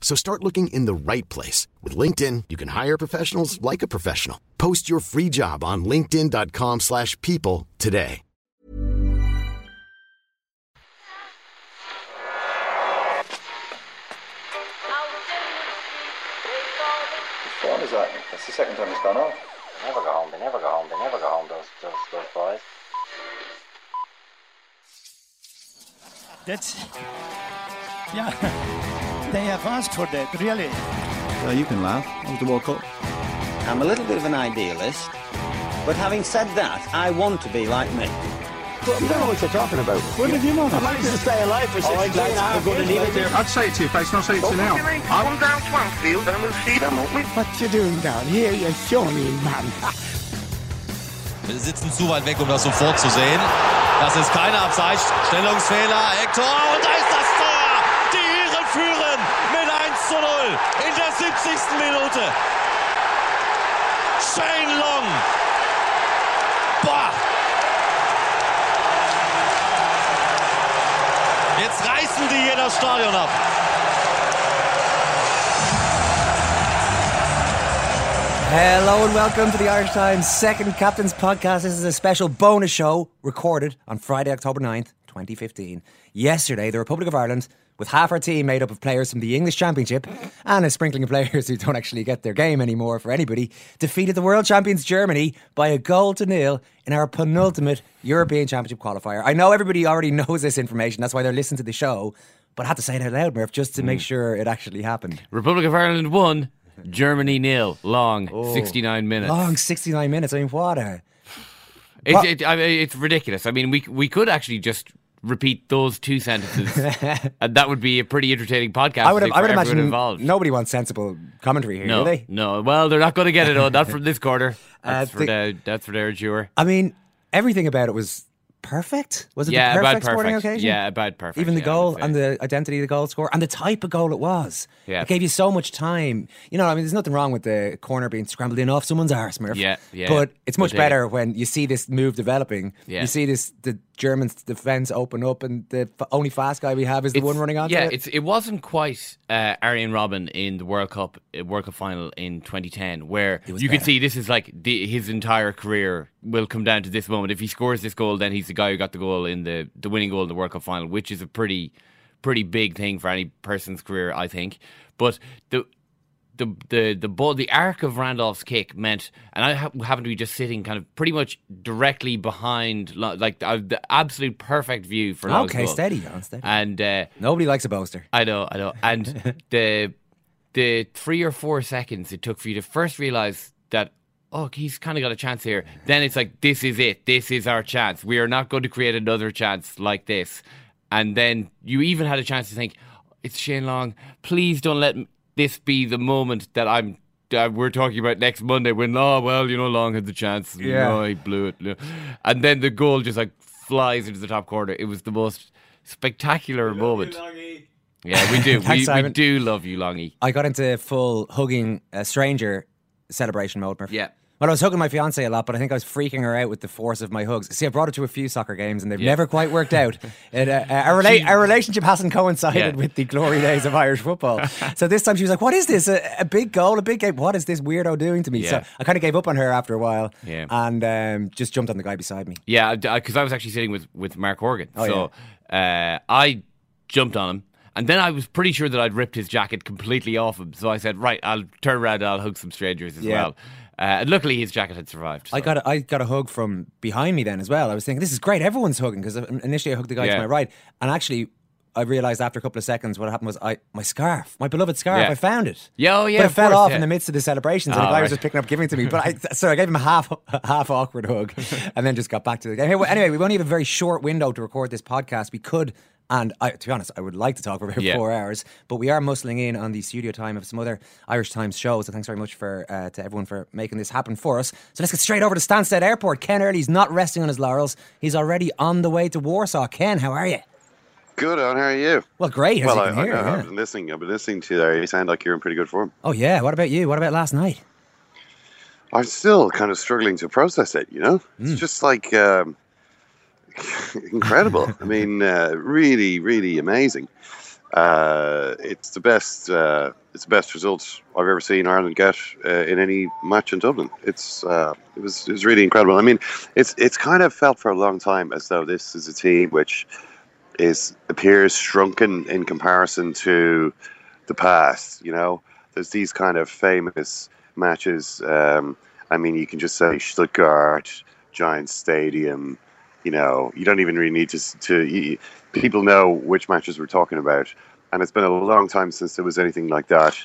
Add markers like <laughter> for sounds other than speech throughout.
So start looking in the right place. With LinkedIn, you can hire professionals like a professional. Post your free job on linkedin.com slash people today. What time is that? That's the second time it's gone off. They never go home. They never go home. They never go home. Those those those boys. That's yeah. <laughs> They have asked for that, really. Well, you can laugh. That was the World Cup. I'm a little bit of an idealist, but having said that, I want to be like me. You don't know what you're talking about. What did you know? I managed to stay alive for 16 hours. We're going to leave it there. I'd say it to your face, not say it to you now. Come down Swansfield and we'll see them, won't we? What you doing down here, you shawny man? Wir sitzen zu weit weg, um das sofort zu sehen. Das ist keine Abseits. Stellungsfehler. Hector. Und da ist zu 0 in der 70. Minute. Shane Long. Boah. Jetzt reißen die hier das Stadion ab. Hello and welcome to the Irish Times Second Captain's Podcast. This is a special bonus show recorded on Friday, October 9th, 2015. Yesterday, the Republic of Ireland, with half our team made up of players from the English Championship and a sprinkling of players who don't actually get their game anymore for anybody, defeated the world champions Germany by a goal to nil in our penultimate European Championship qualifier. I know everybody already <laughs> knows this information, that's why they're listening to the show, but I had to say it out loud, Murph, just to make mm. sure it actually happened. Republic of Ireland won, Germany nil. Long, 69 minutes. Long 69 minutes. I mean, what a. It's, it, I mean, it's ridiculous. I mean, we we could actually just repeat those two sentences, <laughs> and that would be a pretty entertaining podcast. I would, I would imagine involved. nobody wants sensible commentary here, no, do they? no. Well, they're not going to get it. on. Not from this quarter. <laughs> Uh, That's for the- that's for their sure. I mean, everything about it was perfect. Was it Yeah, the perfect sporting perfect. occasion? Yeah, about perfect. Even the yeah, goal and the identity of the goal scorer and the type of goal it was. Yeah. It gave you so much time. You know, I mean, there's nothing wrong with the corner being scrambled in off someone's arse, Murph. Yeah, yeah. But it's much better when you see this move developing. Yeah. You see this the Germans defense open up and the f- only fast guy we have is the It's- one running on. yeah, it. it's it wasn't quite uh, Arjen Robben in the World Cup uh, World Cup final in 2010, where you could better. see this is like the, his entire career will come down to this moment. If he scores this goal, then he's the guy who got the goal in the the winning goal in the World Cup final, which is a pretty pretty big thing for any person's career, I think. But the the the the ball, the arc of Randolph's kick meant, and I ha- happened to be just sitting kind of pretty much directly behind, like uh, the absolute perfect view for Long's okay, goal. steady, on steady. And uh, Nobody likes a boaster. I know, I know. And <laughs> the the three or four seconds it took for you to first realize that oh, he's kind of got a chance here. Then it's like this is it. This is our chance. We are not going to create another chance like this. And then you even had a chance to think, it's Shane Long. Please don't let this be the moment that I'm. That we're talking about next Monday when oh well you know Long had the chance Yeah. no he blew it and then the goal just like flies into the top corner it was the most spectacular moment yeah, we do. <laughs> we, Thanks, we Simon. do love you, Longy. I got into full hugging a stranger celebration mode, Murph. Yeah. Well, I was hugging my fiance a lot, but I think I was freaking her out with the force of my hugs. See, I brought her to a few soccer games, and they've Yeah. never quite worked out. <laughs> It, uh, uh, our, rela- our relationship hasn't coincided Yeah. with the glory days of Irish football. <laughs> so this time she was like, "What is this? A, a big goal, a big game? What is this weirdo doing to me?" Yeah. So I kind of gave up on her after a while, Yeah. and um, just jumped on the guy beside me. Yeah, because I was actually sitting with, with Mark Horgan. Oh, so uh, I jumped on him. And then I was pretty sure that I'd ripped his jacket completely off him. So I said, right, I'll turn around and I'll hug some strangers as Yeah. well. Uh, luckily, his jacket had survived. I got a, I got a hug from behind me then as well. I was thinking, this is great. Everyone's hugging because initially I hugged the guy Yeah. to my right, and actually I realized after a couple of seconds what happened was I my scarf, my beloved scarf, Yeah. I found it. Yeah, oh, yeah, but it fell course, off yeah. in the midst of the celebrations, and Oh, the guy was just picking up, giving it to me. But I, <laughs> so I gave him a half half awkward hug, <laughs> and then just got back to the game. Anyway, we only have a very short window to record this podcast. We could. And I, to be honest, I would like to talk for about Yeah. four hours, but we are muscling in on the studio time of some other Irish Times shows. So thanks very much for uh, to everyone for making this happen for us. So let's get straight over to Stansted Airport. Ken Early's not resting on his laurels. He's already on the way to Warsaw. Ken, how are you? Good, on how are you? Well, great. Well, you I, can I, hear, yeah. I've been listening. I've been listening to you there. You sound like you're in pretty good form. Oh yeah. What about you? What about last night? I'm still kind of struggling to process it. You know, Hmm. it's just like um, <laughs> incredible. I mean, uh, really, really amazing. Uh, it's the best. Uh, it's the best results I've ever seen Ireland get uh, in any match in Dublin. It's uh, it was it was really incredible. I mean, it's it's kind of felt for a long time as though this is a team which is appears shrunken in comparison to the past. You know, there's these kind of famous matches. Um, I mean, you can just say Stuttgart, Giant Stadium. You know, you don't even really need to. to you, people know which matches we're talking about, and it's been a long time since there was anything like that.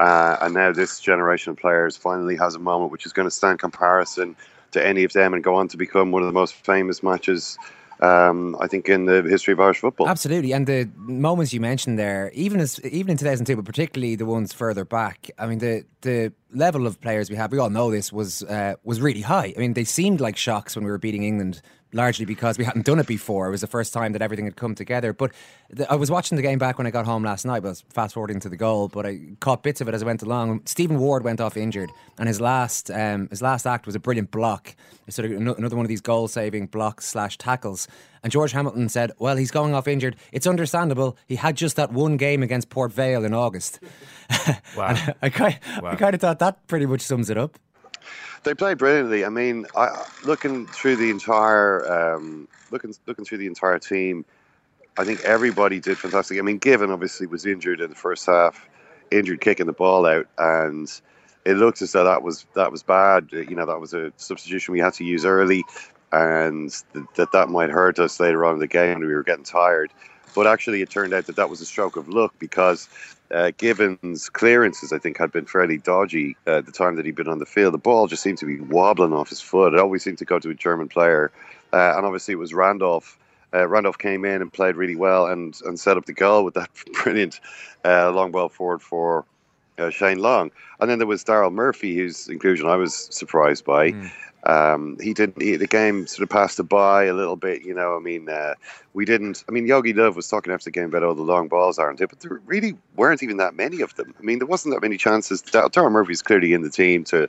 Uh, and now this generation of players finally has a moment which is going to stand comparison to any of them and go on to become one of the most famous matches, um, I think, in the history of Irish football. Absolutely, and the moments you mentioned there, even as even in 2002, but particularly the ones further back. I mean, the the level of players we have, we all know this was uh, was really high. I mean, they seemed like shocks when we were beating England, largely because we hadn't done it before. It was the first time that everything had come together. But the, I was watching the game back when I got home last night. I was fast forwarding to the goal, but I caught bits of it as I went along. Stephen Ward went off injured, and his last um, his last act was a brilliant block. Sort of another one of these goal saving blocks slash tackles. And George Hamilton said, "Well, he's going off injured. It's understandable. He had just that one game against Port Vale in August." <laughs> Wow. I kind, I Wow. kind of thought that pretty much sums it up. They played brilliantly. I mean, I, looking through the entire um, looking looking through the entire team, I think everybody did fantastic. I mean, Given obviously was injured in the first half, injured kicking the ball out, and it looked as though that was that was bad. You know, that was a substitution we had to use early, and th- that that might hurt us later on in the game we were getting tired. But actually, it turned out that that was a stroke of luck because uh, Given's clearances, I think, had been fairly dodgy uh, at the time that he'd been on the field. The ball just seemed to be wobbling off his foot. It always seemed to go to a German player. Uh, and obviously, it was Randolph. Uh, Randolph came in and played really well and, and set up the goal with that <laughs> brilliant uh, long ball forward for uh, Shane Long. And then there was Daryl Murphy, whose inclusion I was surprised by. Um, he didn't. He, the game sort of passed it by a little bit. You know, I mean, uh, we didn't. I mean, Jogi Löw was talking after the game about all the long balls, aren't there? But there really weren't even that many of them. I mean, there wasn't that many chances. Dar- Daryl Murphy's clearly in the team to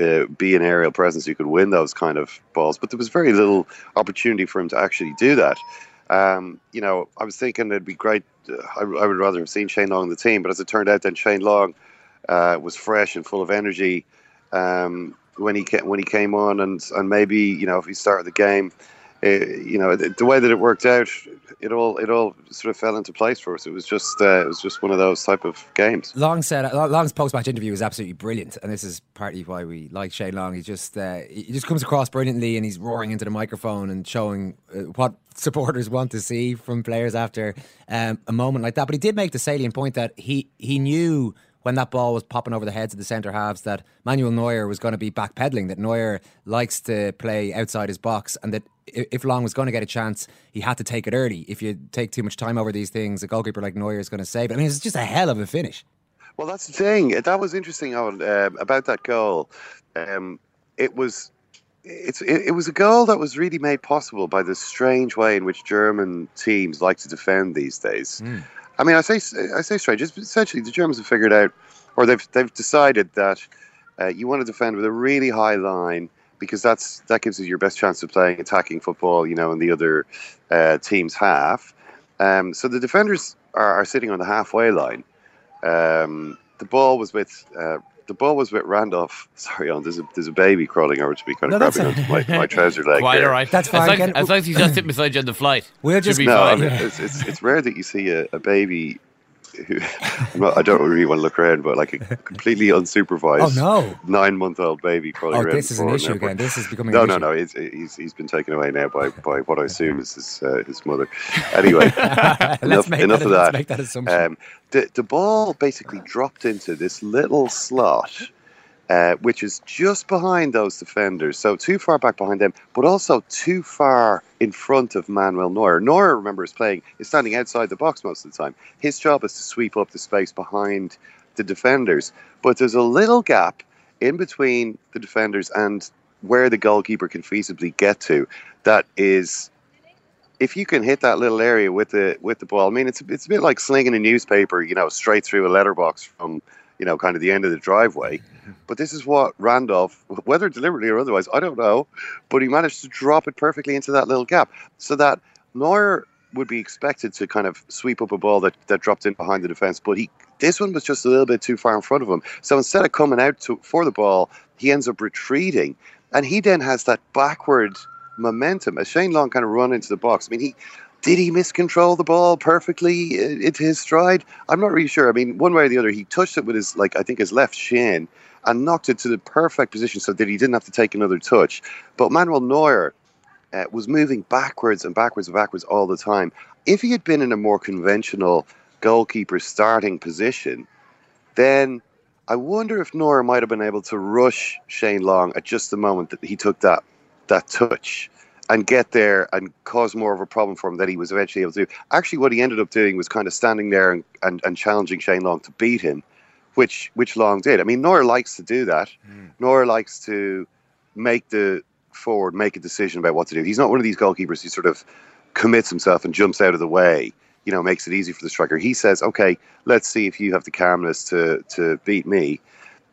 uh, be an aerial presence who could win those kind of balls, but there was very little opportunity for him to actually do that. Um, you know, I was thinking it'd be great. Uh, I, I would rather have seen Shane Long in the team, but as it turned out, then Shane Long uh, was fresh and full of energy um, when he ca- when he came on, and and maybe you know if he started the game, uh, you know the, the way that it worked out, it all it all sort of fell into place for us. It was just uh, it was just one of those type of games. Long said Long's post match interview was absolutely brilliant, and this is partly why we like Shane Long. He just uh, he just comes across brilliantly, and he's roaring into the microphone and showing uh, what <laughs> supporters want to see from players after um, a moment like that. But he did make the salient point that he he knew when that ball was popping over the heads of the centre halves that Manuel Neuer was going to be backpedaling. That Neuer likes to play outside his box, and that if Long was going to get a chance, he had to take it early. If you take too much time over these things, a goalkeeper like Neuer is going to save it. I mean, it's just a hell of a finish. Well, that's the thing. That was interesting Eoin, um, about that goal. Um, it was. It's it, it was a goal that was really made possible by the strange way in which German teams like to defend these days. I mean, I say I say strange. It's essentially the Germans have figured out, or they've they've decided that uh, you want to defend with a really high line because that's that gives you your best chance of playing attacking football. You know, in the other uh, team's half. Um, so the defenders are, are sitting on the halfway line. Um, the ball was with uh, the ball was with Randolph. Sorry, on there's a there's a baby crawling over to me, kind of No, grabbing onto my, my <laughs> trouser leg. Quite there. all right. That's As fine, long, Ken. as long as he's not sitting beside you on the flight. We'll just- be No, I mean, it's, it's it's rare that you see a, a baby who I'm not, I don't really want to look around, but like a completely unsupervised Oh, no. nine month old baby crawling Oh, around. this is an issue again. This is becoming no, no, issue. no. He's, he's he's been taken away now by, by what I <laughs> assume is his uh, his mother. Anyway, <laughs> Let's enough, make enough that- of that. make that assumption. Um, the the ball basically dropped into this little slot, uh, which is just behind those defenders. So too far back behind them, but also too far in front of Manuel Neuer. Neuer, remember, is playing is standing outside the box most of the time. His job is to sweep up the space behind the defenders, but there's a little gap in between the defenders and where the goalkeeper can feasibly get to. That is if you can hit that little area with the with the ball, I mean, it's it's a bit like slinging a newspaper, you know, straight through a letterbox from you know kind of the end of the driveway. <laughs> But this is what Randolph, whether deliberately or otherwise, I don't know, but he managed to drop it perfectly into that little gap, so that Neuer would be expected to kind of sweep up a ball that, that dropped in behind the defense, but he this one was just a little bit too far in front of him. So instead of coming out to, for the ball, he ends up retreating, and he then has that backward momentum as Shane Long kind of run into the box. I mean, he did he miscontrol the ball perfectly into his stride? I'm not really sure. I mean, one way or the other, he touched it with his like I think his left shin and knocked it to the perfect position so that he didn't have to take another touch. But Manuel Neuer uh, was moving backwards and backwards and backwards all the time. If he had been in a more conventional goalkeeper starting position, then I wonder if Neuer might have been able to rush Shane Long at just the moment that he took that that touch and get there and cause more of a problem for him that he was eventually able to do. Actually, what he ended up doing was kind of standing there and, and, and challenging Shane Long to beat him, which which Long did. I mean, Neuer likes to do that. Neuer likes to make the forward make a decision about what to do. He's not one of these goalkeepers who sort of commits himself and jumps out of the way. You know, makes it easy for the striker. He says, "Okay, let's see if you have the calmness to to beat me."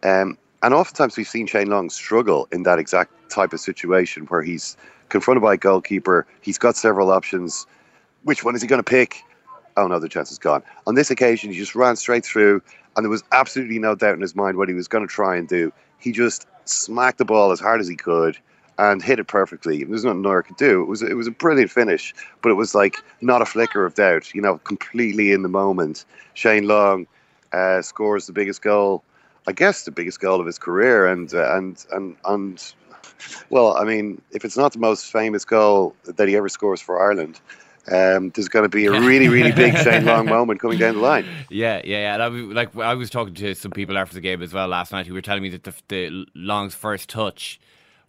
Um, and oftentimes we've seen Shane Long struggle in that exact type of situation where he's confronted by a goalkeeper. He's got several options. Which one is he going to pick? Oh no, the chance is gone. On this occasion, he just ran straight through, and there was absolutely no doubt in his mind what he was going to try and do. He just smacked the ball as hard as he could and hit it perfectly. There's nothing Neuer could do. It was it was a brilliant finish, but it was like not a flicker of doubt. You know, completely in the moment. Shane Long uh, scores the biggest goal, I guess, the biggest goal of his career, and uh, and and and. Well, I mean, if it's not the most famous goal that he ever scores for Ireland, um, there's going to be a really, really big Shane Long <laughs> moment coming down the line. Yeah, yeah, yeah. And I, like I was talking to some people after the game as well last night who were telling me that the, the Long's first touch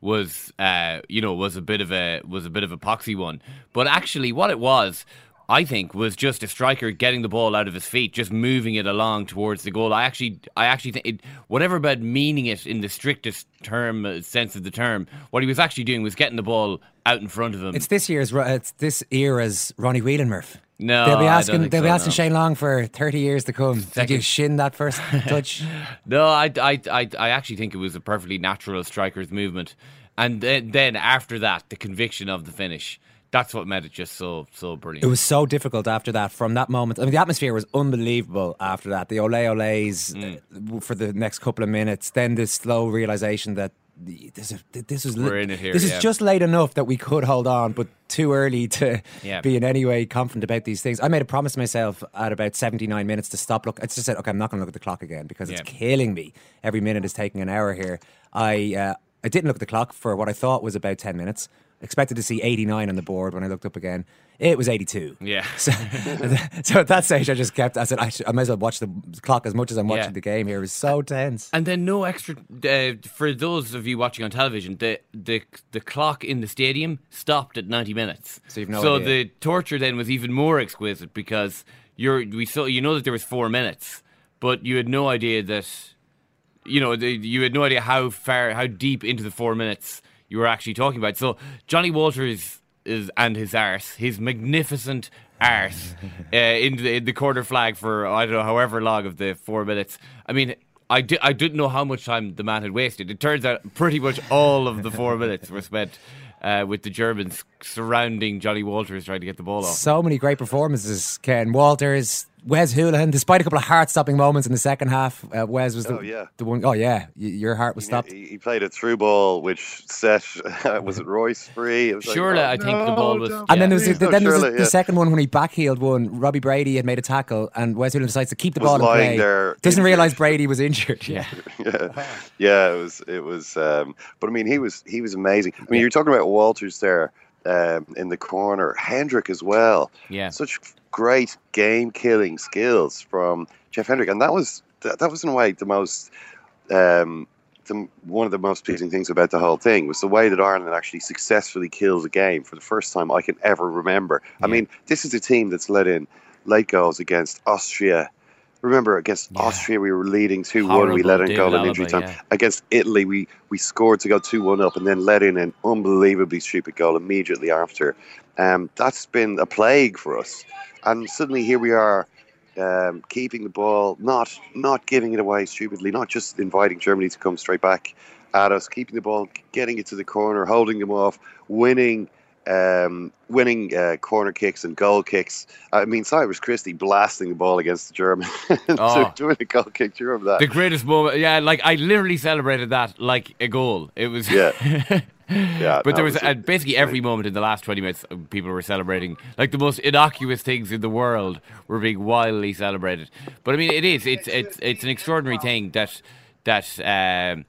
was, uh, you know, was a bit of a was a bit of a poxy one. But actually, what it was. I think was just a striker getting the ball out of his feet, just moving it along towards the goal. I actually, I actually think it, whatever about meaning it in the strictest term uh, sense of the term, what he was actually doing was getting the ball out in front of him. It's this year's, it's this era's Ronnie Whelan Murph. No, they'll be I don't asking. They'll be asking no. Shane Long for thirty years to come. Did you Second- shin that first <laughs> touch? No, I, I, I, I actually think it was a perfectly natural striker's movement, and then, then after that, the conviction of the finish. That's what made it just so so brilliant. It was so difficult after that. From that moment, I mean, the atmosphere was unbelievable after that. The ole oles Mm. uh, for the next couple of minutes. Then this slow realization that this is this was We're in it here, This yeah. is just late enough that we could hold on, but too early to Yeah. be in any way confident about these things. I made a promise to myself at about seventy nine minutes to stop. Look, I just said, okay, I'm not going to look at the clock again because it's killing me. Every minute is taking an hour here. I uh, I didn't look at the clock for what I thought was about ten minutes. Expected to see 89 on the board when I looked up again. It was 82. Yeah. <laughs> So, <laughs> so at that stage, I just kept. I said, I, should, I might as well watch the clock as much as I'm watching Yeah. the game here. It was so tense. And then no extra uh, for those of you watching on television. The the the clock in the stadium stopped at ninety minutes. So you've no So idea. the torture then was even more exquisite because you're we saw you know that there was four minutes, but you had no idea that you know the, you had no idea how far how deep into the four minutes you were actually talking about. So Johnny Walters is and his arse, his magnificent arse, <laughs> uh, in the in the corner flag for I don't know however long of the four minutes. I mean. I, di- I didn't know how much time the man had wasted. It turns out pretty much all of the four minutes were spent uh, with the Germans surrounding Johnny Walters trying to get the ball off. So many great performances. Ken Walters Wes Hoolahan, despite a couple of heart-stopping moments in the second half, uh, Wes was the, Oh, yeah. the one oh yeah, y- your heart was stopped. He, he played a through ball, which set <laughs> was it Reus free? It was like, Surely, oh, I think the ball was. And then there was, Please the, no, then there was surely, the yeah. second one when he backheeled one. Robbie Brady had made a tackle, and Wes Hoolahan decides to keep the Was ball in lying play. there Doesn't injured. realise Brady was injured. Yeah. <laughs> yeah, yeah, it was it was. Um, but I mean, he was he was amazing. I mean, you're talking about Walters there um, in the corner, Hendrick as well. Yeah. such great game killing skills from Jeff Hendrick, and that was that, that was in a way the most. Um, the, one of the most pleasing things about the whole thing was the way that Ireland actually successfully killed a game for the first time I can ever remember. I mean, this is a team that's let in late goals against Austria. Remember, against Austria, we were leading 2 1. We let in goal in injury time. yeah. Against Italy, we, we scored to go 2 1 up and then let in an unbelievably stupid goal immediately after. Um, that's been a plague for us. And suddenly here we are um, keeping the ball, not not giving it away stupidly, not just inviting Germany to come straight back at us, keeping the ball, getting it to the corner, holding them off, winning. Um, winning uh, corner kicks and goal kicks. I mean, Cyrus Christie blasting the ball against the German, <laughs> Oh. doing a goal kick. Do you remember that? The greatest moment, yeah. Like I literally celebrated that like a goal. It was, Yeah. <laughs> Yeah, But there was, was- uh, basically every moment in the last twenty minutes, uh, people were celebrating like the most innocuous things in the world were being wildly celebrated. But I mean, it is, it's, it's, it's an extraordinary thing that that um,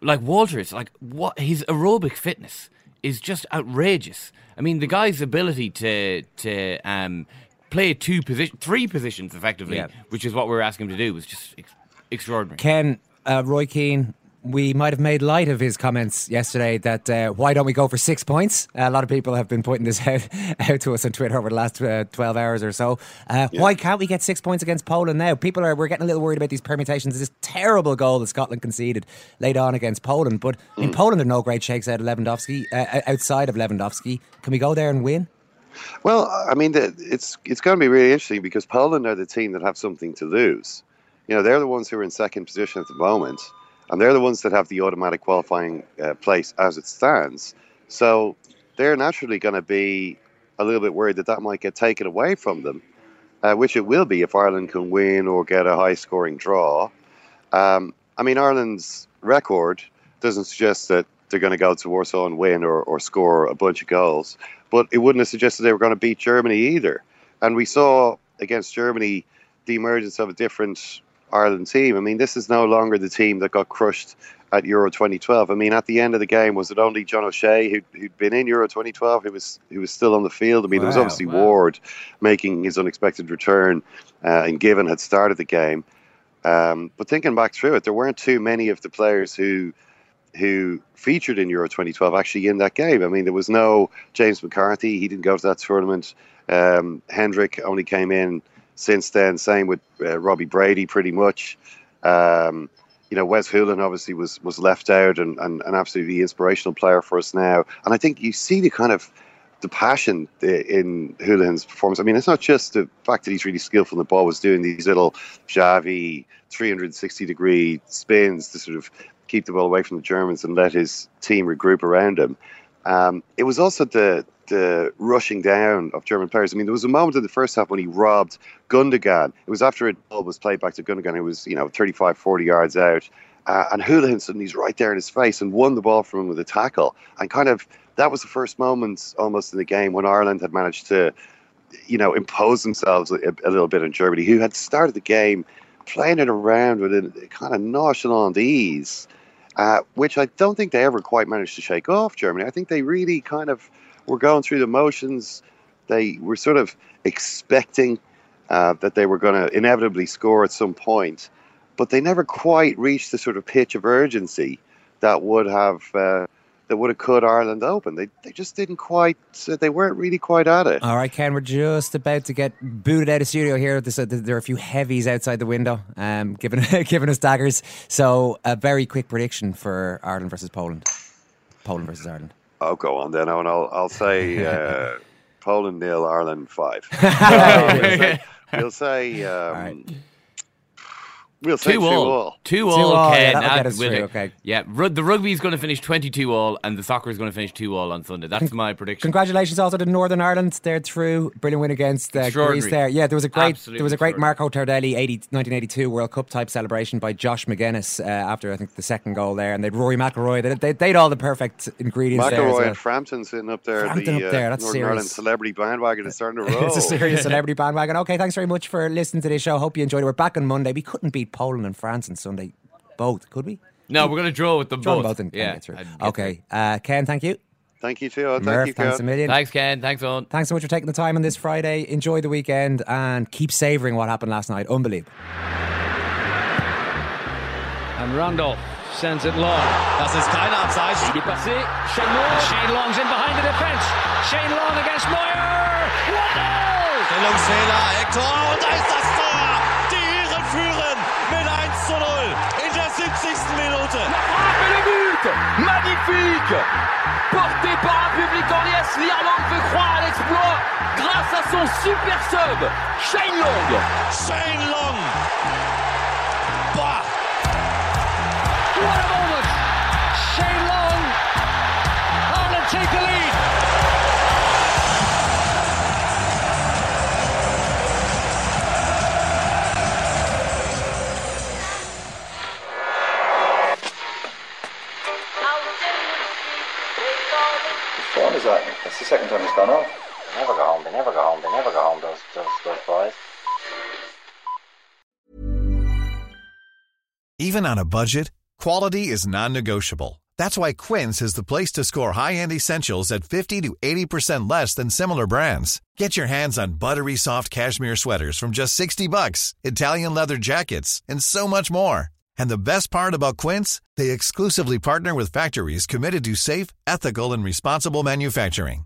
like Walters, like what his aerobic fitness is just outrageous. I mean, the guy's ability to to um, play two position, three positions effectively, Yeah. which is what we were asking him to do, was just ex- extraordinary. Ken, uh, Roy Keane, we might have made light of his comments yesterday that uh, why don't we go for six points? a lot of people have been pointing this <laughs> out, out to us on Twitter over the last uh, 12 hours or so. Uh, Why can't we get six points against Poland now? People are, we're getting a little worried about these permutations. This terrible goal that Scotland conceded late on against Poland. But in Poland, there are no great shakes out of Lewandowski, uh, outside of Lewandowski. Can we go there and win? Well, I mean, it's it's going to be really interesting because Poland are the team that have something to lose. You know, they're the ones who are in second position at the moment, and they're the ones that have the automatic qualifying uh, place as it stands. So they're naturally going to be a little bit worried that that might get taken away from them, uh, which it will be if Ireland can win or get a high-scoring draw. Um, I mean, Ireland's record doesn't suggest that they're going to go to Warsaw and win or, or score a bunch of goals, but it wouldn't have suggested they were going to beat Germany either. And we saw against Germany the emergence of a different Ireland team. I mean, this is no longer the team that got crushed at Euro 2012. I mean, at the end of the game, was it only John O'Shea who'd, who'd been in Euro 2012 who was who was still on the field? I mean, there was obviously wow. Ward making his unexpected return, uh, and Given had started the game. Um, but thinking back through it, there weren't too many of the players who who featured in Euro 2012 actually in that game. I mean, there was no James McCarthy; he didn't go to that tournament. Um, Hendrick only came in since then. Same with uh, Robbie Brady, pretty much. Um, you know, Wes Hoolahan obviously was was left out and, and, and absolutely inspirational player for us now. And I think you see the kind of the passion in Hoolahan's performance. I mean, it's not just the fact that he's really skillful in the ball, was doing these little Javi 360 degree spins to sort of keep the ball away from the Germans and let his team regroup around him. Um, it was also the the rushing down of German players. I mean, there was a moment in the first half when he robbed Gundogan. It was after a ball was played back to Gundogan, who was, you know, 35, 40 yards out. Uh, and Hoolahan suddenly he's right there in his face and won the ball from him with a tackle. And kind of that was the first moment almost in the game when Ireland had managed to, you know, impose themselves a, a little bit on Germany, who had started the game playing it around with a kind of nonchalant ease, uh, which I don't think they ever quite managed to shake off Germany. I think they really kind of were going through the motions. They were sort of expecting uh, that they were going to inevitably score at some point, but they never quite reached the sort of pitch of urgency that would have uh, that would have cut Ireland open. They they just didn't quite. Uh, they weren't really quite at it. All right, Ken, we're just about to get booted out of studio here. There's a, there are a few heavies outside the window, um, <laughs> giving giving us daggers. So, a very quick prediction for Ireland versus Poland. Poland versus Ireland. I'll go on then, and I'll I'll say uh, <laughs> Poland nil, Ireland five. <laughs> We'll say, we'll say um, We'll say two, two all. all. Two Two all. all, yeah, Ken. that'll That get us will it. okay. Yeah, ru- the rugby is going to finish 22 all, and the soccer is going to finish 2 all on Sunday. That's my prediction. Congratulations also to Northern Ireland. They're through. Brilliant win against uh, Extraordinary. Greece there. Yeah, there was a great Absolutely there was a great Marco Tardelli 80, 1982 World Cup type celebration by Josh Magennis uh, after I think the second goal there, and they'd Rory McIlroy. They, they, they'd all the perfect ingredients there. as McIlroy well. and Frampton sitting up there. Frampton the up there, uh, that's Northern serious. Ireland celebrity bandwagon is starting to roll. <laughs> it's a serious celebrity bandwagon. Okay, thanks very much for listening to this show. Hope you enjoyed it. We're back on Monday. We couldn't beat Poland and France on Sunday. Both, could we? No, we're going to draw with them Draw both. both and- and yeah. get through. Okay, uh, Ken, thank you. Thank you, too. Thank Murph, you, thanks Ken. a million. Thanks, Ken. Thanks, Eoin. Thanks so much for taking the time on this Friday. Enjoy the weekend and keep savouring what happened last night. Unbelievable. And Randolph sends it long. Das ist keine Abseits. Il est. Shane Long. Shane Long's in behind the defense. Shane Long against Neuer. What goal! Stellungsfehler, Hector und da ist das mit 1 zu 0 in der 70. Minute. frappe le but Magnifique Porté par un public en liesse, l'Irlande peut croire à l'exploit grâce à son super sub, Shane Long. Shane Long. Boah. What a moment! Shane They never go home. They never go home. They never go home. Those those those boys. Even on a budget, quality is non-negotiable. That's why Quince is the place to score high-end essentials at 50 to 80% less than similar brands. Get your hands on buttery soft cashmere sweaters from just 60 bucks, Italian leather jackets, and so much more. And the best part about Quince, they exclusively partner with factories committed to safe, ethical, and responsible manufacturing.